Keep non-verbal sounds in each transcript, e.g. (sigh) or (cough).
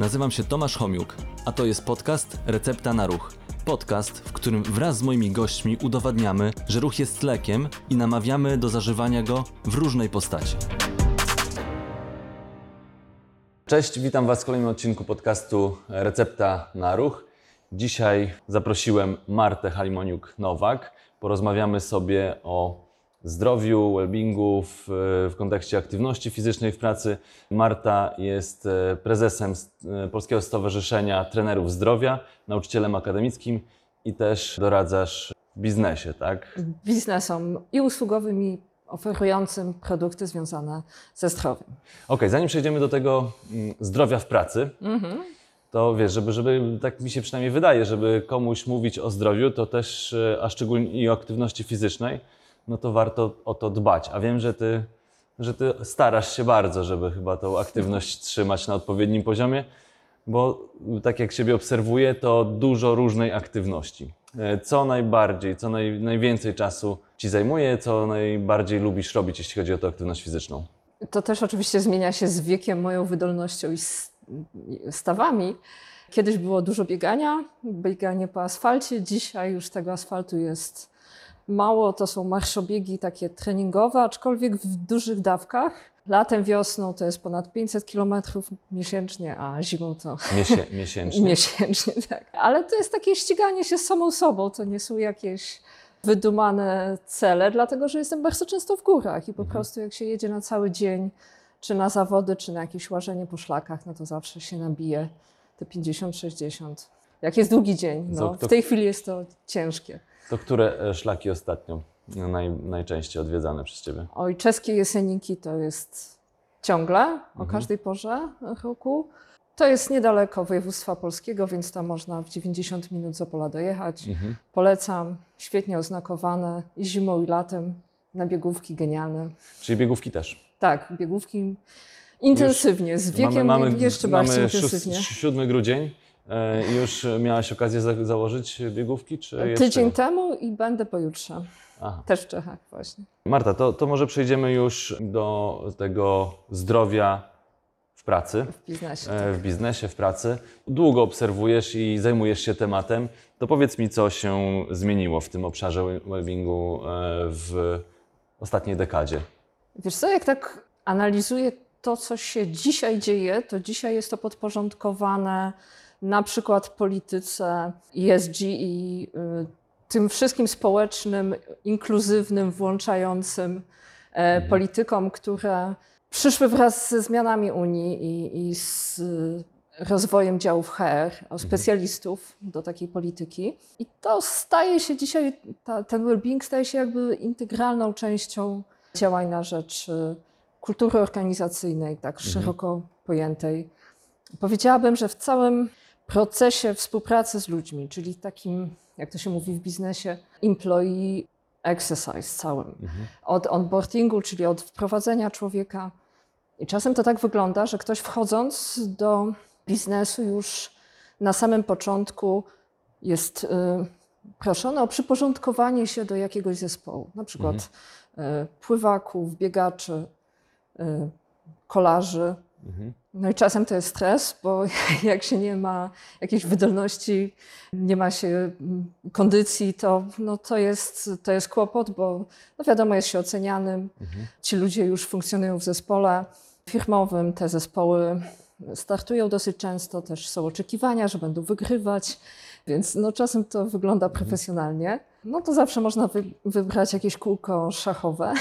Nazywam się Tomasz Homiuk, a to jest podcast Recepta na Ruch. Podcast, w którym wraz z moimi gośćmi udowadniamy, że ruch jest lekiem i namawiamy do zażywania go w różnej postaci. Cześć, witam Was w kolejnym odcinku podcastu Recepta na Ruch. Dzisiaj zaprosiłem Martę Halimoniuk-Nowak. Porozmawiamy sobie o zdrowiu, wellbeingu w, w kontekście aktywności fizycznej w pracy. Marta jest e, prezesem e, Polskiego Stowarzyszenia Trenerów Zdrowia, nauczycielem akademickim i też doradzasz w biznesie, tak? biznesom i usługowym, i oferującym produkty związane ze zdrowiem. Okej, zanim przejdziemy do tego mm, zdrowia w pracy, to wiesz, żeby, żeby, tak mi się przynajmniej wydaje, żeby komuś mówić o zdrowiu, to też, e, a szczególnie i o aktywności fizycznej, no to warto o to dbać. A wiem, że ty, że ty starasz się bardzo, żeby chyba tą aktywność (laughs) trzymać na odpowiednim poziomie, bo tak jak siebie obserwuję, to dużo różnej aktywności. E, Co najbardziej, co naj, najwięcej czasu ci zajmuje, co najbardziej lubisz robić, jeśli chodzi o tę aktywność fizyczną? To też oczywiście zmienia się z wiekiem, moją wydolnością i stawami. Kiedyś było dużo biegania, bieganie po asfalcie. Dzisiaj już tego asfaltu jest mało. To są marszobiegi takie treningowe, aczkolwiek w dużych dawkach. Latem, wiosną to jest ponad 500 km miesięcznie, a zimą to Miesie, miesięcznie. (laughs) Miesięcznie, tak. Ale to jest takie ściganie się z samą sobą, to nie są jakieś wydumane cele, dlatego że jestem bardzo często w górach i po prostu jak się jedzie na cały dzień, czy na zawody, czy na jakieś łażenie po szlakach, no to zawsze się nabije te 50-60. Jak jest długi dzień, no, w tej chwili jest to ciężkie. To które e, szlaki ostatnio naj, najczęściej odwiedzane przez Ciebie? Oj, czeskie jeseniki to jest ciągle, o Mhm. każdej porze roku. To jest niedaleko województwa polskiego, więc tam można w 90 minut z Opola dojechać. Mhm. Polecam, świetnie oznakowane i zimą i latem na biegówki genialne. Czyli biegówki też. Tak, biegówki intensywnie, z wiekiem jeszcze bardziej mamy intensywnie. 7 grudzień. E, już miałaś okazję za, założyć biegówki, czy jeszcze Tydzień nie? temu i będę pojutrze. Aha. Też w Czechach właśnie. Marta, to, to może przejdziemy już do tego zdrowia w pracy. W biznesie. e, w biznesie, w pracy. Długo obserwujesz i zajmujesz się tematem. To powiedz mi, co się zmieniło w tym obszarze wellbeingu e, w ostatniej dekadzie. Wiesz co, jak tak analizuję to, co się dzisiaj dzieje, to dzisiaj jest to podporządkowane na przykład polityce ESG i y, tym wszystkim społecznym, inkluzywnym, włączającym e, politykom, które przyszły wraz ze zmianami Unii i, i z rozwojem działów HR, o specjalistów do takiej polityki. I to staje się dzisiaj, ta, ten well-being staje się jakby integralną częścią działań na rzecz y, kultury organizacyjnej, tak szeroko pojętej. Powiedziałabym, że w całym procesie współpracy z ludźmi, czyli takim, jak to się mówi w biznesie, employee exercise całym. Od onboardingu, czyli od wprowadzenia człowieka. I czasem to tak wygląda, że ktoś wchodząc do biznesu już na samym początku jest y, proszony o przyporządkowanie się do jakiegoś zespołu, na przykład y, pływaków, biegaczy, y, kolarzy. No i czasem to jest stres, bo (laughs) jak się nie ma jakiejś wydolności, nie ma się mm, kondycji, to, no to, jest, to jest kłopot, bo no wiadomo, jest się ocenianym. Ci ludzie już funkcjonują w zespole firmowym, te zespoły startują dosyć często, też są oczekiwania, że będą wygrywać, więc no czasem to wygląda profesjonalnie. No to zawsze można wy, wybrać jakieś kółko szachowe.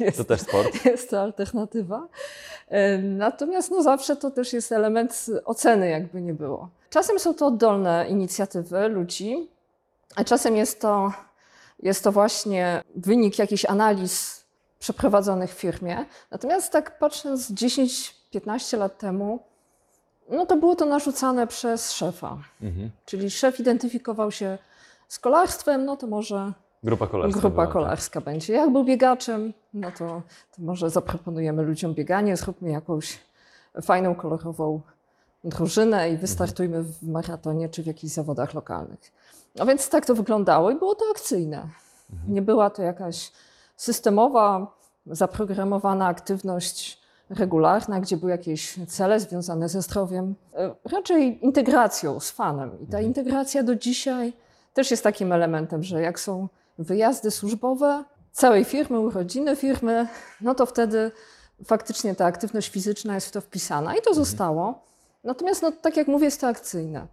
Jest To też sport. jest to alternatywa. Natomiast no zawsze to też jest element oceny, jakby nie było. Czasem są to oddolne inicjatywy ludzi, a czasem jest to, jest to właśnie wynik jakichś analiz przeprowadzonych w firmie. Natomiast tak patrząc 10-15 lat temu, no to było to narzucane przez szefa. Mhm. Czyli szef identyfikował się z kolarstwem, no to może Grupa kolarska. Grupa była, tak. kolarska będzie. Jak był biegaczem, no to, to może zaproponujemy ludziom bieganie, zróbmy jakąś fajną, kolorową drużynę i wystartujmy w maratonie czy w jakichś zawodach lokalnych. No więc tak to wyglądało i było to akcyjne. Nie była to jakaś systemowa, zaprogramowana aktywność regularna, gdzie były jakieś cele związane ze zdrowiem, e, raczej integracją z fanem. I ta integracja do dzisiaj też jest takim elementem, że jak są wyjazdy służbowe całej firmy, urodziny firmy, no to wtedy faktycznie ta aktywność fizyczna jest w to wpisana i to zostało. Natomiast, no, tak jak mówię, jest to akcyjne.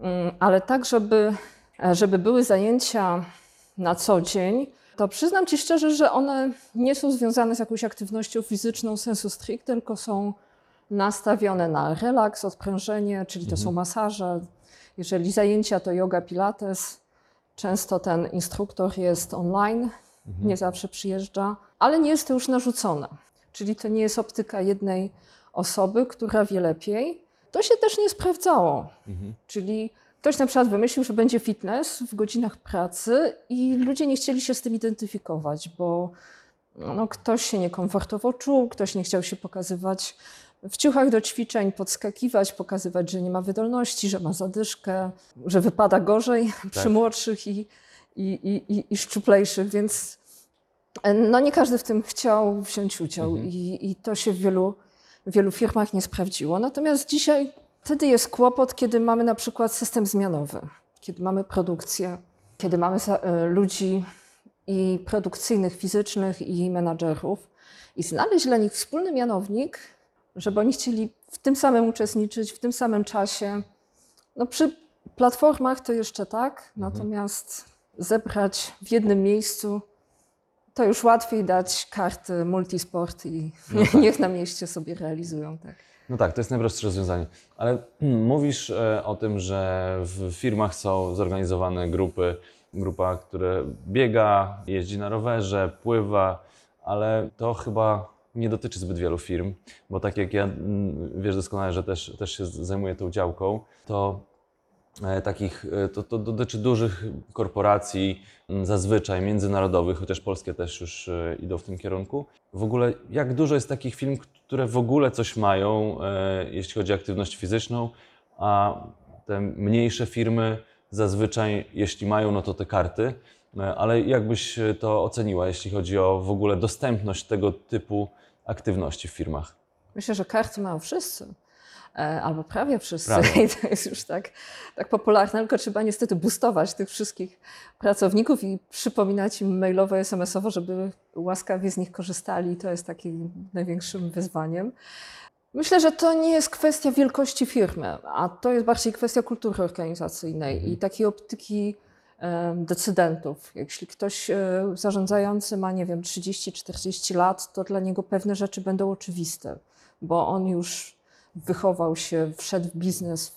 Mm, Ale tak, żeby, e, żeby były zajęcia na co dzień, to przyznam Ci szczerze, że one nie są związane z jakąś aktywnością fizyczną sensu stricte, tylko są nastawione na relaks, odprężenie, czyli to są masaże. Jeżeli zajęcia to yoga, pilates, często ten instruktor jest online, nie zawsze przyjeżdża, ale nie jest to już narzucone. Czyli to nie jest optyka jednej osoby, która wie lepiej. To się też nie sprawdzało. Czyli ktoś na przykład wymyślił, że będzie fitness w godzinach pracy i ludzie nie chcieli się z tym identyfikować, bo no, ktoś się niekomfortowo czuł, ktoś nie chciał się pokazywać w ciuchach do ćwiczeń, podskakiwać, pokazywać, że nie ma wydolności, że ma zadyszkę, że wypada gorzej (laughs) przy młodszych i, i, i, i, szczuplejszych, więc e, no, nie każdy w tym chciał wziąć udział i, i to się w wielu, w wielu firmach nie sprawdziło. Natomiast dzisiaj wtedy jest kłopot, kiedy mamy na przykład system zmianowy, kiedy mamy produkcję, kiedy mamy e, ludzi i produkcyjnych, fizycznych i menadżerów i znaleźć dla nich wspólny mianownik, żeby oni chcieli w tym samym uczestniczyć, w tym samym czasie. No przy platformach to jeszcze tak, natomiast zebrać w jednym miejscu to już łatwiej dać karty multisport i (laughs) niech na mieście sobie realizują. Tak. No tak, to jest najprostsze rozwiązanie. Ale (clears throat) mówisz e, o tym, że w firmach są zorganizowane grupy, grupa, która biega, jeździ na rowerze, pływa, ale to chyba nie dotyczy zbyt wielu firm, bo tak jak ja mm, wiesz doskonale, że też, też się zajmuję tą działką, to e, takich, e, to, to dotyczy dużych korporacji, m, zazwyczaj międzynarodowych, chociaż polskie też już e, idą w tym kierunku. W ogóle, jak dużo jest takich firm, które w ogóle coś mają, jeśli chodzi o aktywność fizyczną, a te mniejsze firmy zazwyczaj, jeśli mają, no to te karty, ale jakbyś to oceniła, jeśli chodzi o w ogóle dostępność tego typu aktywności w firmach? Myślę, że karty mają wszyscy. e, Albo prawie wszyscy. Prawie. (laughs) I to jest już tak, tak popularne, tylko trzeba niestety boostować tych wszystkich pracowników i przypominać im mailowo, SMS-owo, żeby łaskawie z nich korzystali. I to jest takim największym wyzwaniem. Myślę, że to nie jest kwestia wielkości firmy, a to jest bardziej kwestia kultury organizacyjnej i takiej optyki decydentów. Jeśli ktoś e, zarządzający ma, nie wiem, 30-40 lat, to dla niego pewne rzeczy będą oczywiste, bo on już wychował się, wszedł w biznes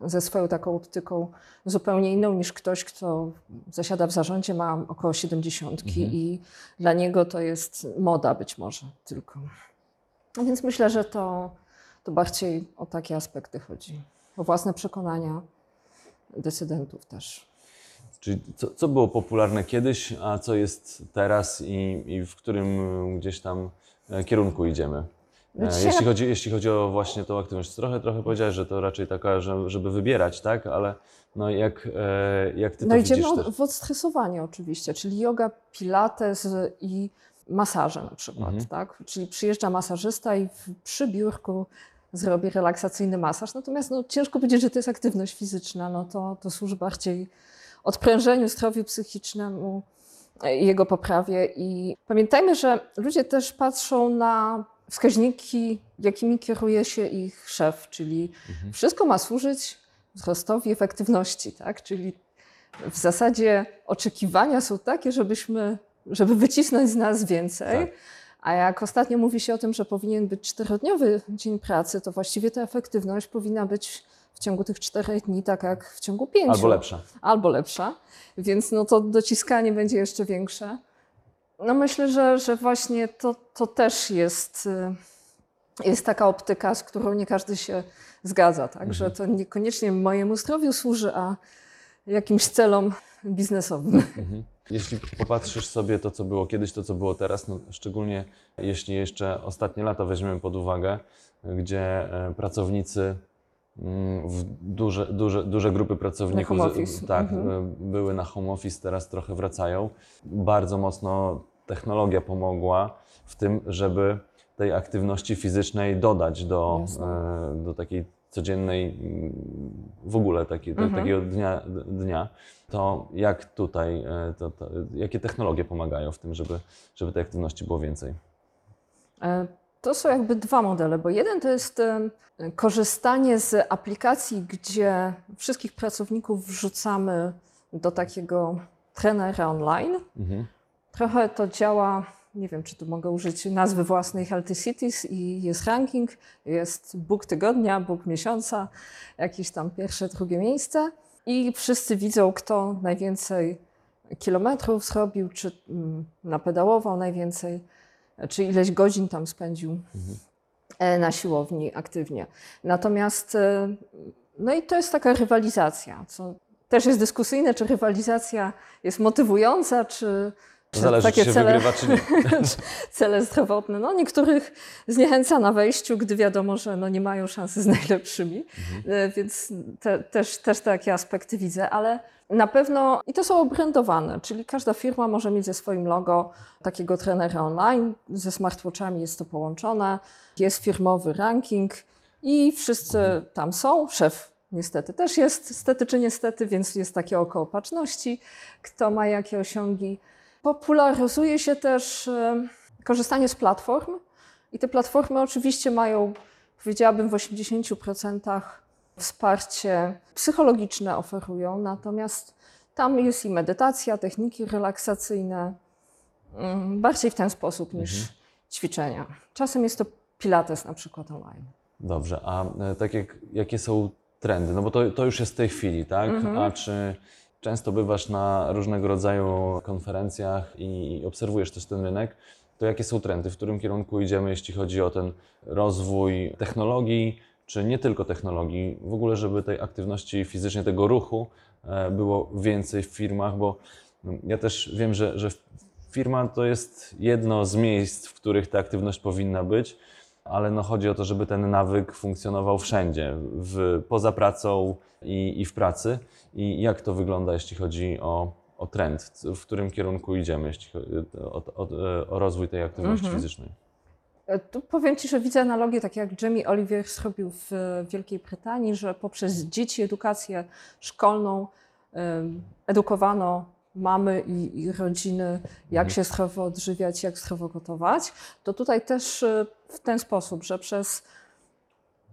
ze swoją taką optyką zupełnie inną niż ktoś, kto zasiada w zarządzie, ma około 70 i dla niego to jest moda być może tylko. No Więc myślę, że to, to bardziej o takie aspekty chodzi. O własne przekonania decydentów też. Czyli co, co było popularne kiedyś, a co jest teraz i, i w którym y, gdzieś tam e, kierunku idziemy? No E, dzisiaj Jeśli chodzi, jeśli chodzi o właśnie tą aktywność, trochę, trochę powiedziałeś, że to raczej taka, że, żeby wybierać, tak? Ale no jak, e, jak ty No to idziemy widzisz też? w odstresowanie oczywiście, czyli yoga, pilates i masaże na przykład, Mhm. tak? Czyli przyjeżdża masażysta i przy biurku zrobi relaksacyjny masaż, natomiast no, ciężko powiedzieć, że to jest aktywność fizyczna, no to, to służy bardziej odprężeniu, zdrowiu psychicznemu i jego poprawie i pamiętajmy, że ludzie też patrzą na wskaźniki, jakimi kieruje się ich szef, czyli Mhm. wszystko ma służyć wzrostowi efektywności, tak? Czyli w zasadzie oczekiwania są takie, żebyśmy, żeby wycisnąć z nas więcej. Tak. A jak ostatnio mówi się o tym, że powinien być czterodniowy dzień pracy, to właściwie ta efektywność powinna być ciągu tych czterech dni, tak jak w ciągu pięciu. Albo lepsza. Albo lepsza. Więc no to dociskanie będzie jeszcze większe. No myślę, że, że właśnie to, to też jest, y, jest taka optyka, z którą nie każdy się zgadza. Tak? Że to niekoniecznie mojemu zdrowiu służy, a jakimś celom biznesowym. Mhm. Jeśli popatrzysz sobie to, co było kiedyś, to, co było teraz, no, szczególnie jeśli jeszcze ostatnie lata weźmiemy pod uwagę, gdzie e, pracownicy, w duże, duże, duże grupy pracowników tak, Mhm. e, były na home office, teraz trochę wracają. Bardzo mocno technologia pomogła w tym, żeby tej aktywności fizycznej dodać do, e, do takiej codziennej, mm, w ogóle takiej, do, Mhm. takiego dnia, dnia, to jak tutaj, e, to, to, jakie technologie pomagają w tym, żeby, żeby tej aktywności było więcej? To są jakby dwa modele, bo jeden to jest korzystanie z aplikacji, gdzie wszystkich pracowników wrzucamy do takiego trenera online. Mhm. Trochę to działa, nie wiem, czy tu mogę użyć nazwy własnej Healthy Cities i jest ranking, jest Bóg tygodnia, Bóg miesiąca, jakieś tam pierwsze, drugie miejsce i wszyscy widzą, kto najwięcej kilometrów zrobił, czy mm, napedałował najwięcej, czy ileś godzin tam spędził e, na siłowni aktywnie. Natomiast, e, no i to jest taka rywalizacja, co też jest dyskusyjne, czy rywalizacja jest motywująca, czy Zależy, takie czy się cele, wygrywa, czy nie. (laughs) cele zdrowotne. No, niektórych zniechęca na wejściu, gdy wiadomo, że no, nie mają szansy z najlepszymi, E, więc te, też, też takie aspekty widzę, ale na pewno i to są obrędowane, czyli każda firma może mieć ze swoim logo takiego trenera online, ze smartwatchami jest to połączone, jest firmowy ranking i wszyscy tam są, szef niestety też jest, stety czy niestety, więc jest takie oko opatrzności, kto ma jakie osiągi. Popularyzuje się też e, korzystanie z platform i te platformy oczywiście mają, powiedziałabym, w 80% wsparcie psychologiczne oferują, natomiast tam jest i medytacja, techniki relaksacyjne, mm, bardziej w ten sposób niż ćwiczenia. Czasem jest to pilates na przykład online. Dobrze, a e, tak jak, jakie są trendy? No bo to, to już jest w tej chwili, tak? Mhm. A czy często bywasz na różnego rodzaju konferencjach i obserwujesz też ten rynek, to jakie są trendy? W którym kierunku idziemy, jeśli chodzi o ten rozwój technologii, czy nie tylko technologii, w ogóle, żeby tej aktywności fizycznej, tego ruchu e, było więcej w firmach, bo no, ja też wiem, że, że firma to jest jedno z miejsc, w których ta aktywność powinna być, ale no chodzi o to, żeby ten nawyk funkcjonował wszędzie, w, poza pracą i, i w pracy. I jak to wygląda, jeśli chodzi o, o trend, w- którym kierunku idziemy, jeśli chodzi o, o, o rozwój tej aktywności Mhm. fizycznej? E, Tu powiem Ci, że widzę analogię, tak jak Jamie Oliver zrobił w e, Wielkiej Brytanii, że poprzez dzieci, edukację szkolną edukowano mamy i, i rodziny, jak Mhm. się zdrowo odżywiać, jak zdrowo gotować. To tutaj też e, w ten sposób, że przez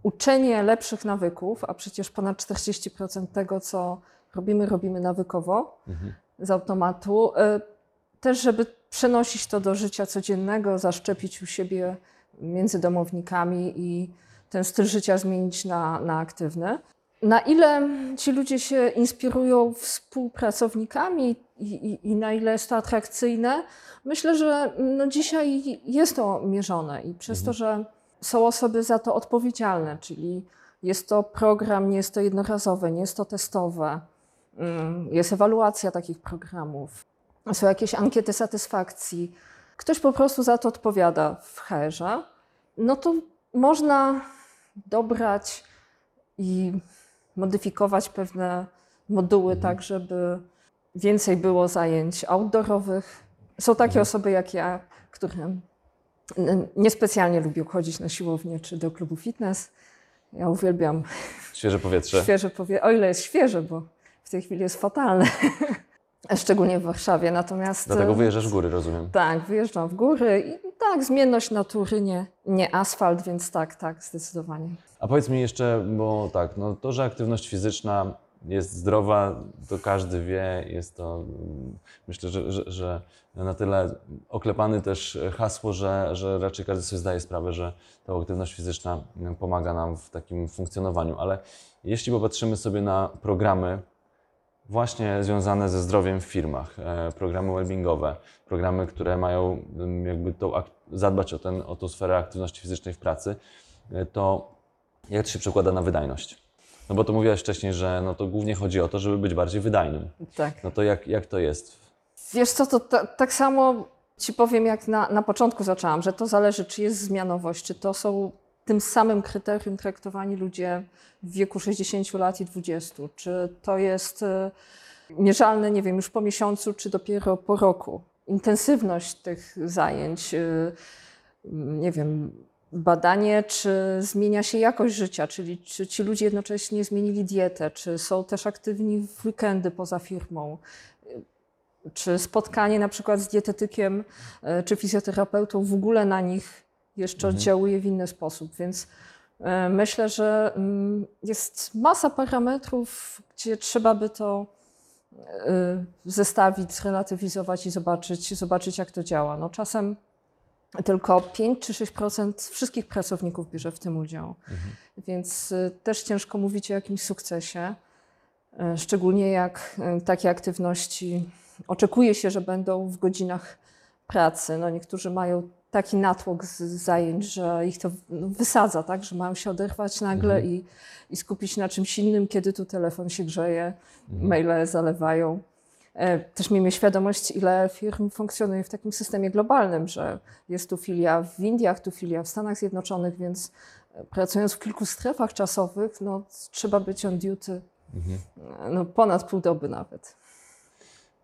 uczenie lepszych nawyków, a przecież ponad 40% tego, co robimy, robimy nawykowo, Mhm. z automatu. E, Też, żeby przenosić to do życia codziennego, zaszczepić u siebie między domownikami i ten styl życia zmienić na, na aktywny. Na ile ci ludzie się inspirują współpracownikami i, i, i na ile jest to atrakcyjne, myślę, że no dzisiaj jest to mierzone i przez to, że są osoby za to odpowiedzialne, czyli jest to program, nie jest to jednorazowe, nie jest to testowe. Mm, Jest ewaluacja takich programów, są jakieś ankiety satysfakcji. Ktoś po prostu za to odpowiada w HR-ze. No to można dobrać i modyfikować pewne moduły tak, żeby więcej było zajęć outdoorowych. Są takie osoby jak ja, które n- niespecjalnie lubią chodzić na siłownię czy do klubu fitness. Ja uwielbiam Świeże powietrze. świeże powie, o ile jest świeże, bo w tej chwili jest fatalne, (laughs) szczególnie w Warszawie. Natomiast Dlatego e, wyjeżdżasz w góry, rozumiem. tak, wyjeżdżam w góry i tak, zmienność natury, nie, nie asfalt, więc tak, tak, zdecydowanie. A powiedz mi jeszcze, bo tak, no to, że aktywność fizyczna jest zdrowa, to każdy wie, jest to, mm, myślę, że, że, że na tyle oklepany też hasło, że, że raczej każdy sobie zdaje sprawę, że ta aktywność fizyczna mm, pomaga nam w takim funkcjonowaniu, ale jeśli popatrzymy sobie na programy właśnie związane ze zdrowiem w firmach, e, programy wellbeingowe, programy, które mają mm, jakby tą, zadbać o, ten, o tą sferę aktywności fizycznej w pracy, e, to jak to się przekłada na wydajność? No bo to mówiłaś wcześniej, że no to głównie chodzi o to, żeby być bardziej wydajnym. Tak. No to jak, jak to jest? Wiesz co, to ta, tak samo ci powiem, jak na, na początku zaczęłam, że to zależy, czy jest zmianowość, czy to są tym samym kryterium traktowani ludzie w wieku 60 lat i 20, czy to jest e, mierzalne, nie wiem, już po miesiącu, czy dopiero po roku. Intensywność tych zajęć, e, nie wiem, badanie, czy zmienia się jakość życia, czyli czy ci ludzie jednocześnie zmienili dietę, czy są też aktywni w weekendy poza firmą, czy spotkanie na przykład z dietetykiem e, czy fizjoterapeutą w ogóle na nich jeszcze oddziałuje w inny sposób. Więc e, myślę, że mm, jest masa parametrów, gdzie trzeba by to e, zestawić, zrelatywizować i zobaczyć, zobaczyć jak to działa. No, czasem tylko 5 czy 6% wszystkich pracowników bierze w tym udział. Więc y, też ciężko mówić o jakimś sukcesie, szczególnie jak takie aktywności oczekuje się, że będą w godzinach pracy. No niektórzy mają taki natłok z zajęć, że ich to no, wysadza, tak? że mają się oderwać nagle i, i skupić na czymś innym, kiedy tu telefon się grzeje, maile zalewają. E, Też miejmy świadomość, ile firm funkcjonuje w takim systemie globalnym, że jest tu filia w Indiach, tu filia w Stanach Zjednoczonych, więc e, pracując w kilku strefach czasowych, no, trzeba być on duty e, no, ponad pół doby nawet.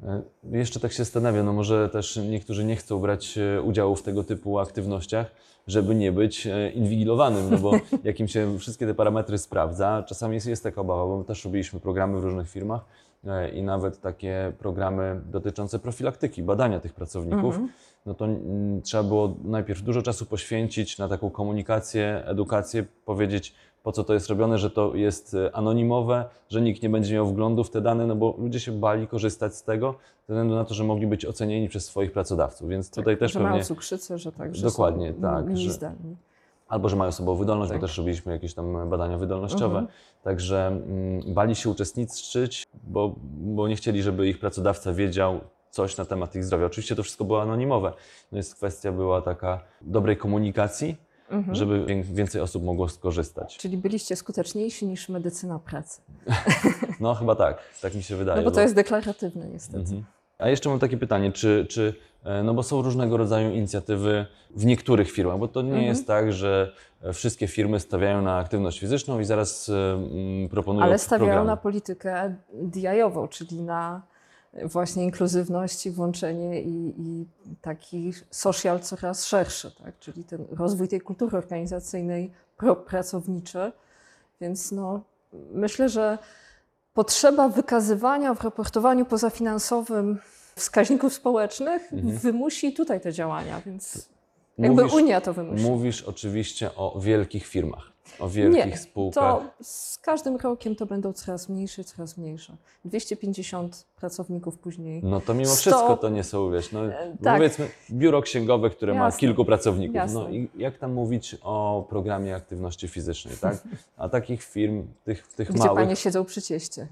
E, Jeszcze tak się zastanawiam, no może też niektórzy nie chcą brać e, udziału w tego typu aktywnościach, żeby nie być e, inwigilowanym, no bo (laughs) jak im się wszystkie te parametry sprawdza, czasami jest, jest taka obawa, bo my też robiliśmy programy w różnych firmach i nawet takie programy dotyczące profilaktyki, badania tych pracowników, no to mm, trzeba było najpierw dużo czasu poświęcić na taką komunikację, edukację, powiedzieć po co to jest robione, że to jest e, anonimowe, że nikt nie będzie miał wglądu w te dane, no bo ludzie się bali korzystać z tego, ze względu na to, że mogliby być ocenieni przez swoich pracodawców, więc tutaj też że pewnie... mają cukrzycę, że tak, że Dokładnie, tak, mniej że- zdalni. Albo że mają osobową wydolność, Tak. bo też robiliśmy jakieś tam badania wydolnościowe. Mhm. Także mm, bali się uczestniczyć, bo, bo nie chcieli, żeby ich pracodawca wiedział coś na temat ich zdrowia. Oczywiście to wszystko było anonimowe. No jest kwestia była taka dobrej komunikacji, Mhm. żeby wię- więcej osób mogło skorzystać. Czyli byliście skuteczniejsi niż medycyna pracy. (laughs) No chyba tak, tak mi się wydaje. No bo to jest deklaratywne niestety. Mhm. A jeszcze mam takie pytanie, czy, czy, e, no bo są różnego rodzaju inicjatywy w niektórych firmach, bo to nie Mhm. jest tak, że e, wszystkie firmy stawiają na aktywność fizyczną i zaraz mm, proponują Ale stawiają programy. na politykę DI-ową, czyli na właśnie inkluzywność i włączenie i, i taki social coraz szerszy, tak? czyli ten rozwój tej kultury organizacyjnej pracowniczy. Więc no, myślę, że potrzeba wykazywania w raportowaniu pozafinansowym wskaźników społecznych wymusi tutaj te działania, więc jakby Mówisz- Unia to wymusi. Mówisz oczywiście o wielkich firmach, o wielkich Nie, spółkach. To z każdym rokiem to będą coraz mniejsze, coraz mniejsze. 250 pracowników później. No to mimo 100 wszystko to nie są, wiesz, no, tak. powiedzmy biuro księgowe, które ma Jasne. kilku pracowników. Jasne. No i jak tam mówić o programie aktywności fizycznej, tak? A takich firm, tych, tych Gdzie małych, panie siedzą przy cieście.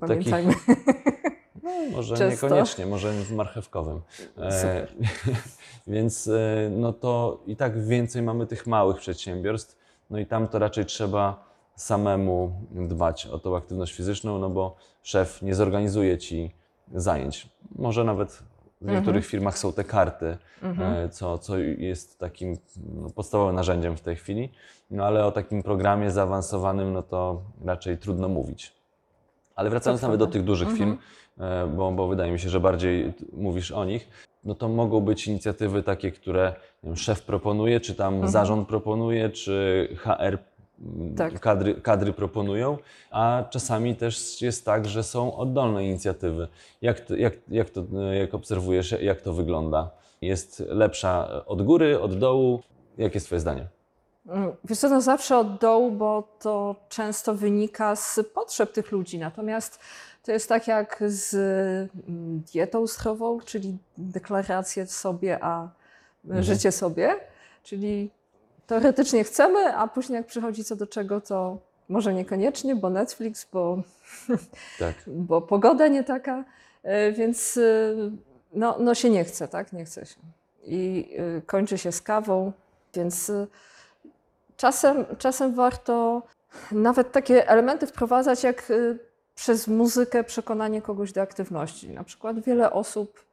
takich, Pamiętajmy. no, może Często. niekoniecznie, może w marchewkowym. E, (laughs) więc e, no to i tak więcej mamy tych małych przedsiębiorstw, no i tam to raczej trzeba samemu dbać o tą aktywność fizyczną, no bo szef nie zorganizuje ci zajęć. Może nawet w niektórych firmach są te karty, e, co, co jest takim no, podstawowym narzędziem w tej chwili, no ale o takim programie zaawansowanym, no to raczej trudno mówić. Ale wracając nawet do tych dużych firm, e, bo, bo wydaje mi się, że bardziej mówisz o nich, no to mogą być inicjatywy takie, które wiem, szef proponuje, czy tam zarząd proponuje, czy HR m, Tak. kadry, kadry proponują, a czasami też jest tak, że są oddolne inicjatywy. Jak, to, jak, jak, to, jak obserwujesz, jak to wygląda? Jest lepsza od góry, od dołu? Jakie jest Twoje zdanie? Mm, Wiesz co, no zawsze od dołu, bo to często wynika z potrzeb tych ludzi. Natomiast to jest tak jak z mm, dietą zdrową, czyli deklarację sobie, a życie sobie. Czyli teoretycznie chcemy, a później jak przychodzi co do czego, to może niekoniecznie, bo Netflix, bo (laughs) Tak. bo pogoda nie taka, e, więc e, no, no się nie chce, tak? Nie chce się. I e, kończy się z kawą, więc e, czasem, czasem warto nawet takie elementy wprowadzać, jak e, przez muzykę przekonanie kogoś do aktywności. Na przykład wiele osób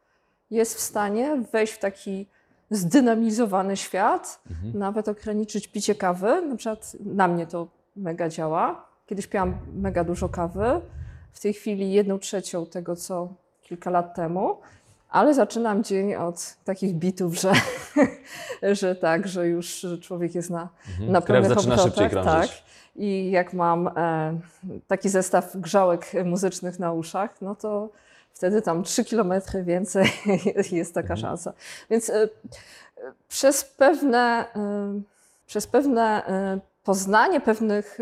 jest w stanie wejść w taki zdynamizowany świat, nawet ograniczyć picie kawy. Na przykład na mnie to mega działa. Kiedyś piłam mega dużo kawy, w tej chwili jedną trzecią tego, co kilka lat temu, Ale zaczynam dzień od takich bitów, że, (laughs) że tak, że już człowiek jest na, Mhm. na Krew pełnych zaczyna szybciej krążyć. Tak. I jak mam e, taki zestaw grzałek muzycznych na uszach, no to wtedy tam 3 kilometry więcej (laughs) jest taka Mhm. szansa. Więc e, e, przez pewne, e, przez pewne e, poznanie pewnych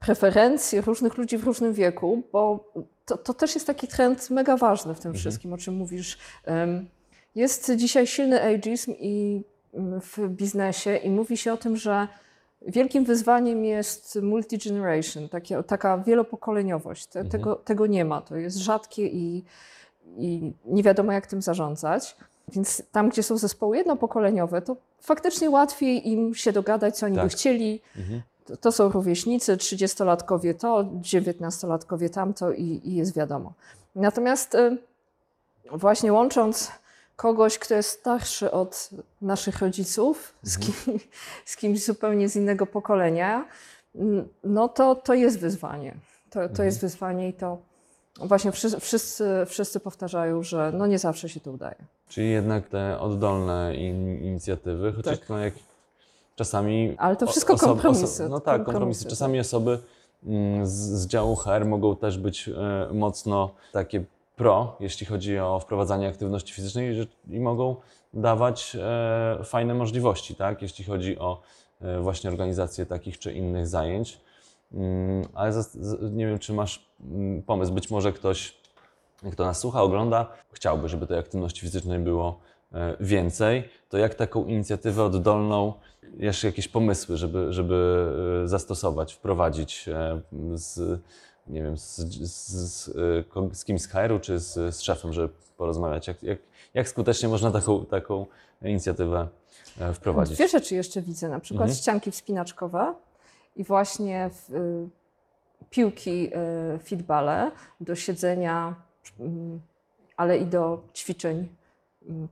e, preferencji różnych ludzi w różnym wieku, bo to, to też jest taki trend mega ważny w tym wszystkim, o czym mówisz. Jest dzisiaj silny ageism i mm, w biznesie i mówi się o tym, że wielkim wyzwaniem jest multi-generation, taka wielopokoleniowość. Te, Mhm. tego, tego nie ma, to jest rzadkie i, i nie wiadomo jak tym zarządzać. Więc tam, gdzie są zespoły jednopokoleniowe, to faktycznie łatwiej im się dogadać, co oni by Tak. chcieli. Mhm. To, są rówieśnicy, 30-latkowie to, 19-latkowie tamto i, i jest wiadomo. Natomiast y, właśnie łącząc kogoś, kto jest starszy od naszych rodziców, z, kim, z kimś zupełnie z innego pokolenia, n- no to, to jest wyzwanie. To, to jest wyzwanie i to właśnie wszyscy, wszyscy, wszyscy powtarzają, że no nie zawsze się to udaje. Czyli jednak te oddolne in, inicjatywy, chociaż Tak. no jak czasami. Ale to wszystko oso- kompromisy. no tak, kompromisy. Czasami osoby mm, z, z działu HR mogą też być e, mocno takie pro, jeśli chodzi o wprowadzanie aktywności fizycznej i, i mogą dawać e, fajne możliwości, tak? Jeśli chodzi o e, właśnie organizację takich czy innych zajęć. Mm, ale zas- z, nie wiem, czy masz mm, pomysł, być może ktoś kto nas słucha, ogląda, chciałby, żeby tej aktywności fizycznej było więcej, to jak taką inicjatywę oddolną, jeszcze jakieś pomysły, żeby, żeby e, zastosować, wprowadzić e, z, nie wiem, z, z, z, e, kimś z HR-u czy z, z szefem, żeby porozmawiać, jak, jak, jak skutecznie można taką, taką inicjatywę e, wprowadzić. Dwie rzeczy jeszcze widzę, na przykład Mhm. ścianki wspinaczkowe i właśnie w, y, piłki y, fitbale do siedzenia, mm, ale i do ćwiczeń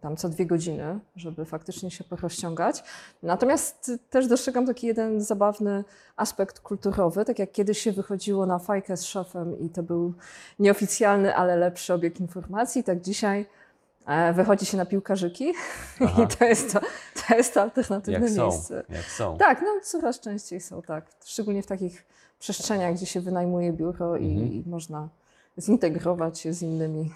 tam co dwie godziny, żeby faktycznie się porozciągać. Natomiast też dostrzegam taki jeden zabawny aspekt kulturowy, tak jak kiedyś się wychodziło na fajkę z szefem i to był nieoficjalny, ale lepszy obieg informacji, tak dzisiaj e, wychodzi się na piłkarzyki (laughs) Aha. i to jest to, to, jest alternatywne Jak są, miejsce. jak są. Tak, no coraz częściej są tak. Szczególnie w takich przestrzeniach, gdzie się wynajmuje biuro i, Mhm. i można zintegrować się z innymi.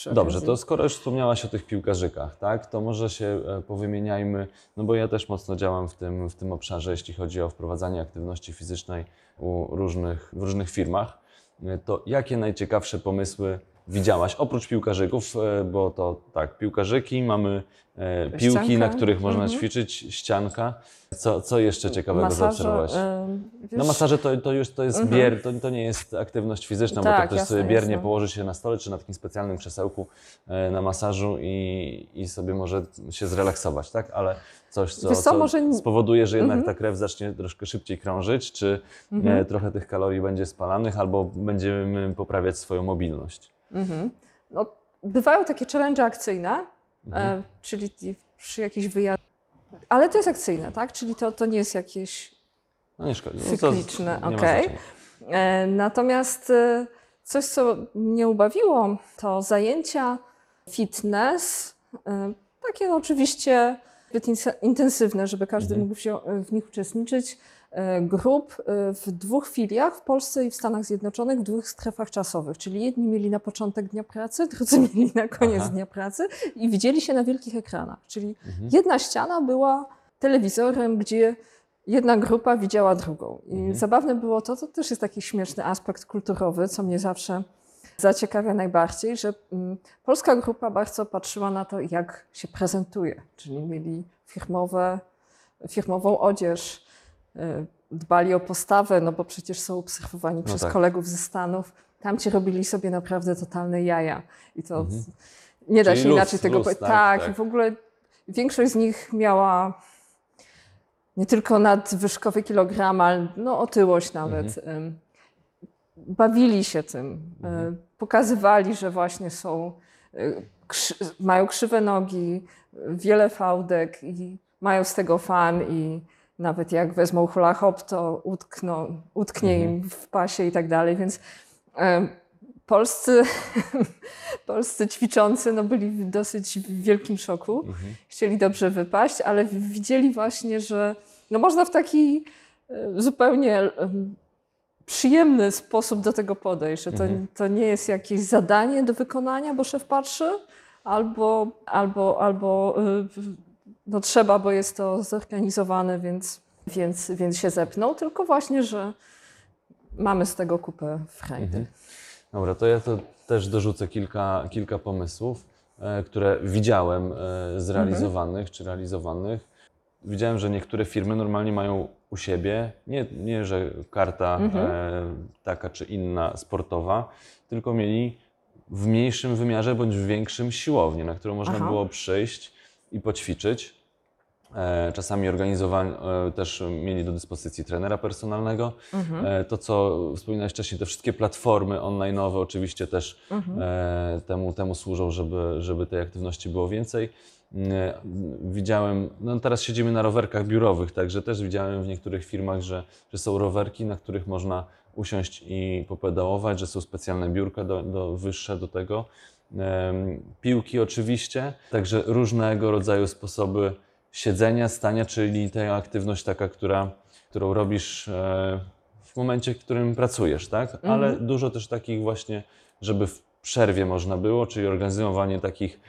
Przy Dobrze, to skoro już wspomniałaś o tych piłkarzykach, tak, to może się e, powymieniajmy, no bo ja też mocno działam w tym, w tym obszarze, jeśli chodzi o wprowadzanie aktywności fizycznej u różnych, w różnych firmach. E, To jakie najciekawsze pomysły widziałaś, oprócz piłkarzyków, e, bo to tak, piłkarzyki, mamy e, piłki, Ścianka. na których można Mhm. ćwiczyć, ścianka. Co, co jeszcze ciekawego Masaże, zaobserwowałaś? ym, No masaże to, to już to jest Mhm. bier, to, to nie jest aktywność fizyczna, bo Tak, to ktoś jasne, sobie biernie jasne. położy się na stole czy na takim specjalnym krzesełku e, na masażu i, i sobie może się zrelaksować, tak? Ale coś, co, Wiesz co, co może- spowoduje, że jednak Mhm. ta krew zacznie troszkę szybciej krążyć, czy Mhm. e, trochę tych kalorii będzie spalanych, albo będziemy poprawiać swoją mobilność. Mhm. No, bywają takie challenge akcyjne, Mhm. e, czyli t- przy jakichś wyjazdach. Ale to jest akcyjne, tak? Czyli to, to nie jest jakieś No nie szkodzi. No Cykliczne, okej. znaczenia. E, Natomiast e, coś, co mnie ubawiło, to zajęcia fitness, takie no oczywiście zbyt intensywne, żeby każdy Mhm. mógł w nich uczestniczyć. E, Grup e, w dwóch filiach w Polsce i w Stanach Zjednoczonych, w dwóch strefach czasowych. Czyli jedni mieli na początek dnia pracy, drudzy (laughs) mieli na koniec Aha. dnia pracy i widzieli się na wielkich ekranach. Czyli Mhm. jedna ściana była telewizorem, gdzie jedna grupa widziała drugą. I Mhm. zabawne było to, to też jest taki śmieszny aspekt kulturowy, co mnie zawsze zaciekawia najbardziej, że mm, polska grupa bardzo patrzyła na to, jak się prezentuje, czyli mieli firmowe, firmową odzież, dbali o postawę, no bo przecież są obserwowani przez tak. kolegów ze Stanów. Tamci robili sobie naprawdę totalne jaja. I to Mhm. nie da Czyli się luz, inaczej tego luz, powiedzieć. tak, Tak, tak. w ogóle większość z nich miała nie tylko nadwyżkowy kilogram, ale no, otyłość nawet. Ym, Bawili się tym. Mhm. y, Pokazywali, że właśnie są, y, krzy, mają krzywe nogi, wiele fałdek i mają z tego fan i nawet jak wezmą hula hop, to utkną, utknie Mhm. im w pasie i tak dalej, więc em, polscy, (laughs) polscy ćwiczący no, byli w dosyć wielkim szoku. Mhm. Chcieli dobrze wypaść, ale widzieli właśnie, że no, można w taki e, zupełnie em, przyjemny sposób do tego podejść, że to, Mhm. to nie jest jakieś zadanie do wykonania, bo szef patrzy, albo, albo, albo w- no trzeba, bo jest to zorganizowane, więc, więc, więc się zepnął, tylko właśnie, że mamy z tego kupę frajdy. Mhm. Dobra, to ja to też dorzucę kilka, kilka pomysłów, e, które widziałem e, zrealizowanych czy realizowanych. Widziałem, że niektóre firmy normalnie mają u siebie, nie, nie że karta Mhm. e, taka czy inna sportowa, tylko mieli w mniejszym wymiarze bądź w większym siłownię, na którą można Aha. było przyjść i poćwiczyć. E, Czasami organizowani e, też mieli do dyspozycji trenera personalnego. Mhm. E, To, co wspominałeś wcześniej, te wszystkie platformy online'owe oczywiście też Mhm. temu, temu służą, żeby, żeby tej aktywności było więcej. E, Widziałem, no teraz siedzimy na rowerkach biurowych, także też widziałem w niektórych firmach, że, że są rowerki, na których można usiąść i popedałować, że są specjalne biurka do, do, wyższe do tego. Piłki oczywiście, także różnego rodzaju sposoby siedzenia, stania, czyli ta aktywność taka, która, którą robisz e, w momencie, w którym pracujesz, tak? Ale Mhm. dużo też takich właśnie, żeby w przerwie można było, czyli organizowanie takich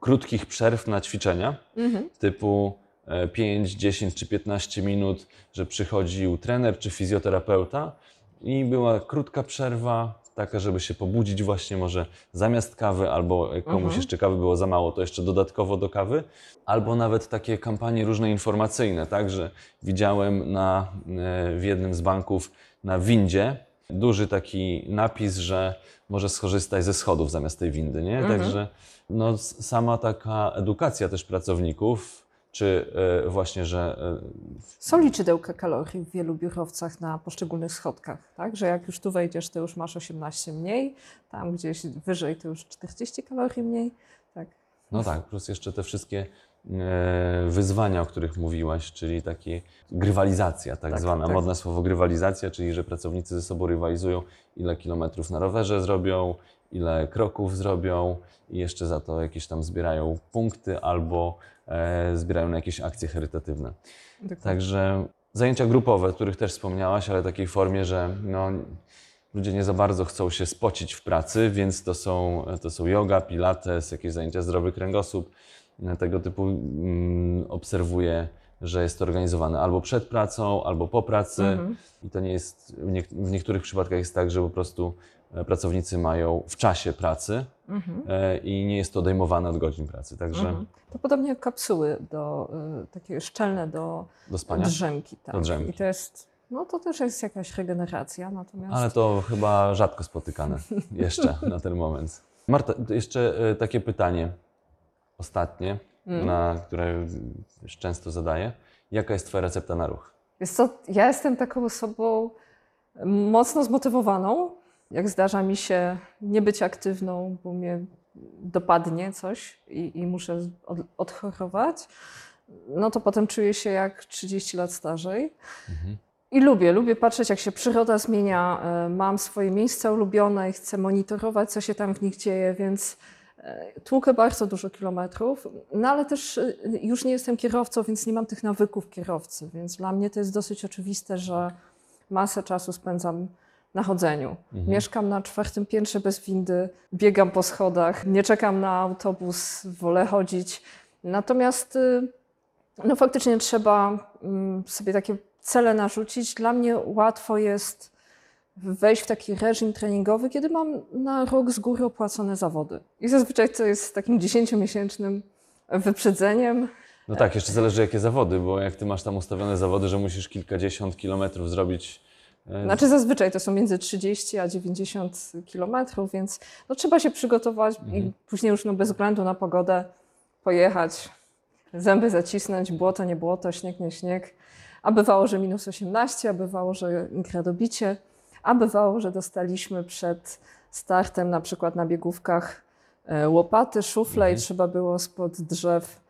krótkich przerw na ćwiczenia, Mhm. typu e, 5, 10 czy 15 minut, że przychodził trener czy fizjoterapeuta i była krótka przerwa, taka, żeby się pobudzić właśnie może zamiast kawy, albo komuś Mhm. jeszcze kawy było za mało, to jeszcze dodatkowo do kawy, albo nawet takie kampanie różne informacyjne, tak, że widziałem na, e, w jednym z banków na windzie duży taki napis, że może skorzystać ze schodów zamiast tej windy, nie? Mhm. Także no, sama taka edukacja też pracowników, czy e, właśnie, że e, Są liczydełka kalorii w wielu biurowcach na poszczególnych schodkach, tak? Że jak już tu wejdziesz, to już masz 18 mniej, tam gdzieś wyżej to już 40 kalorii mniej, tak. No tak, plus jeszcze te wszystkie e, wyzwania, o których mówiłaś, czyli takie grywalizacja, tak, Tak, zwana, tak. modne słowo grywalizacja, czyli że pracownicy ze sobą rywalizują, ile kilometrów na rowerze zrobią, ile kroków zrobią i jeszcze za to jakieś tam zbierają punkty albo e, zbierają na jakieś akcje charytatywne. Dokładnie. Także zajęcia grupowe, o których też wspomniałaś, ale w takiej formie, że no, ludzie nie za bardzo chcą się spocić w pracy, więc to są, to są yoga, pilates, jakieś zajęcia zdrowy kręgosłup. Tego typu mm, obserwuję, że jest to organizowane albo przed pracą, albo po pracy. Mhm. I to nie jest, w, niek- w niektórych przypadkach jest tak, że po prostu e, pracownicy mają w czasie pracy Mhm. e, i nie jest to odejmowane od godzin pracy. Także Mhm. To podobnie jak kapsuły do, y, takie szczelne do do spania. drzemki. Tak. Do drzemki. I to jest, no to też jest jakaś regeneracja, natomiast Ale to chyba rzadko spotykane (laughs) jeszcze na ten moment. Marta, to jeszcze e, takie pytanie ostatnie, Mm. na które już często zadaję. Jaka jest Twoja recepta na ruch? Jest co, ja jestem taką osobą mocno zmotywowaną. Jak zdarza mi się nie być aktywną, bo mnie dopadnie coś i, i muszę od, odchorować, no to potem czuję się jak 30 lat starzej. Mhm. I lubię, lubię patrzeć, jak się przyroda zmienia. E, Mam swoje miejsca ulubione i chcę monitorować, co się tam w nich dzieje, więc e, tłukę bardzo dużo kilometrów. No ale też e, już nie jestem kierowcą, więc nie mam tych nawyków kierowcy, więc dla mnie to jest dosyć oczywiste, że masę czasu spędzam na chodzeniu. Mhm. Mieszkam na czwartym piętrze bez windy, biegam po schodach, nie czekam na autobus, wolę chodzić. Natomiast y, no faktycznie trzeba mm, sobie takie cele narzucić. Dla mnie łatwo jest wejść w taki reżim treningowy, kiedy mam na rok z góry opłacone zawody. I zazwyczaj to jest takim 10-miesięcznym wyprzedzeniem. No tak, jeszcze zależy jakie zawody, bo jak Ty masz tam ustawione zawody, że musisz kilkadziesiąt kilometrów zrobić. E, Znaczy zazwyczaj to są między 30 a 90 kilometrów, więc no, trzeba się przygotować i później już no, bez względu na pogodę pojechać, zęby zacisnąć, błoto, nie błoto, śnieg, nie śnieg. A bywało, że minus 18, a bywało, że gradobicie, a bywało, że dostaliśmy przed startem na przykład na biegówkach e, łopaty, szufle i trzeba było spod drzew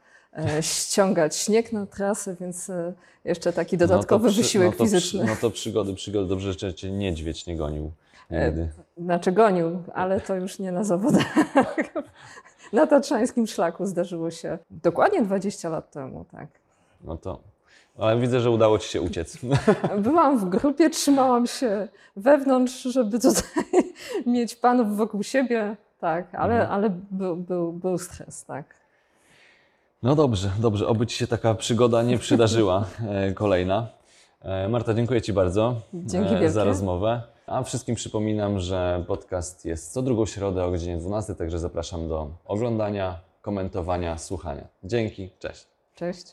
ściągać śnieg na trasę, więc e, jeszcze taki No dodatkowy przy- wysiłek no fizyczny. Przy, no to przygody, przygody. Dobrze, że cię niedźwiedź nie gonił nigdy. Znaczy gonił, ale to już nie na zawodach. Na tatrzańskim szlaku zdarzyło się dokładnie 20 lat temu, tak. No to... Ale widzę, że udało ci się uciec. (laughs) Byłam w grupie, trzymałam się wewnątrz, żeby tutaj (laughs) mieć panów wokół siebie, tak, ale, Mhm. ale był, był, był stres, tak. No dobrze, dobrze. Oby ci się taka przygoda nie przydarzyła (laughs) e, kolejna. E, Marta, dziękuję Ci bardzo Dzięki za wielkie. rozmowę. A wszystkim przypominam, że podcast jest co drugą środę o godzinie 12, także zapraszam do oglądania, komentowania, słuchania. Dzięki, cześć. Cześć.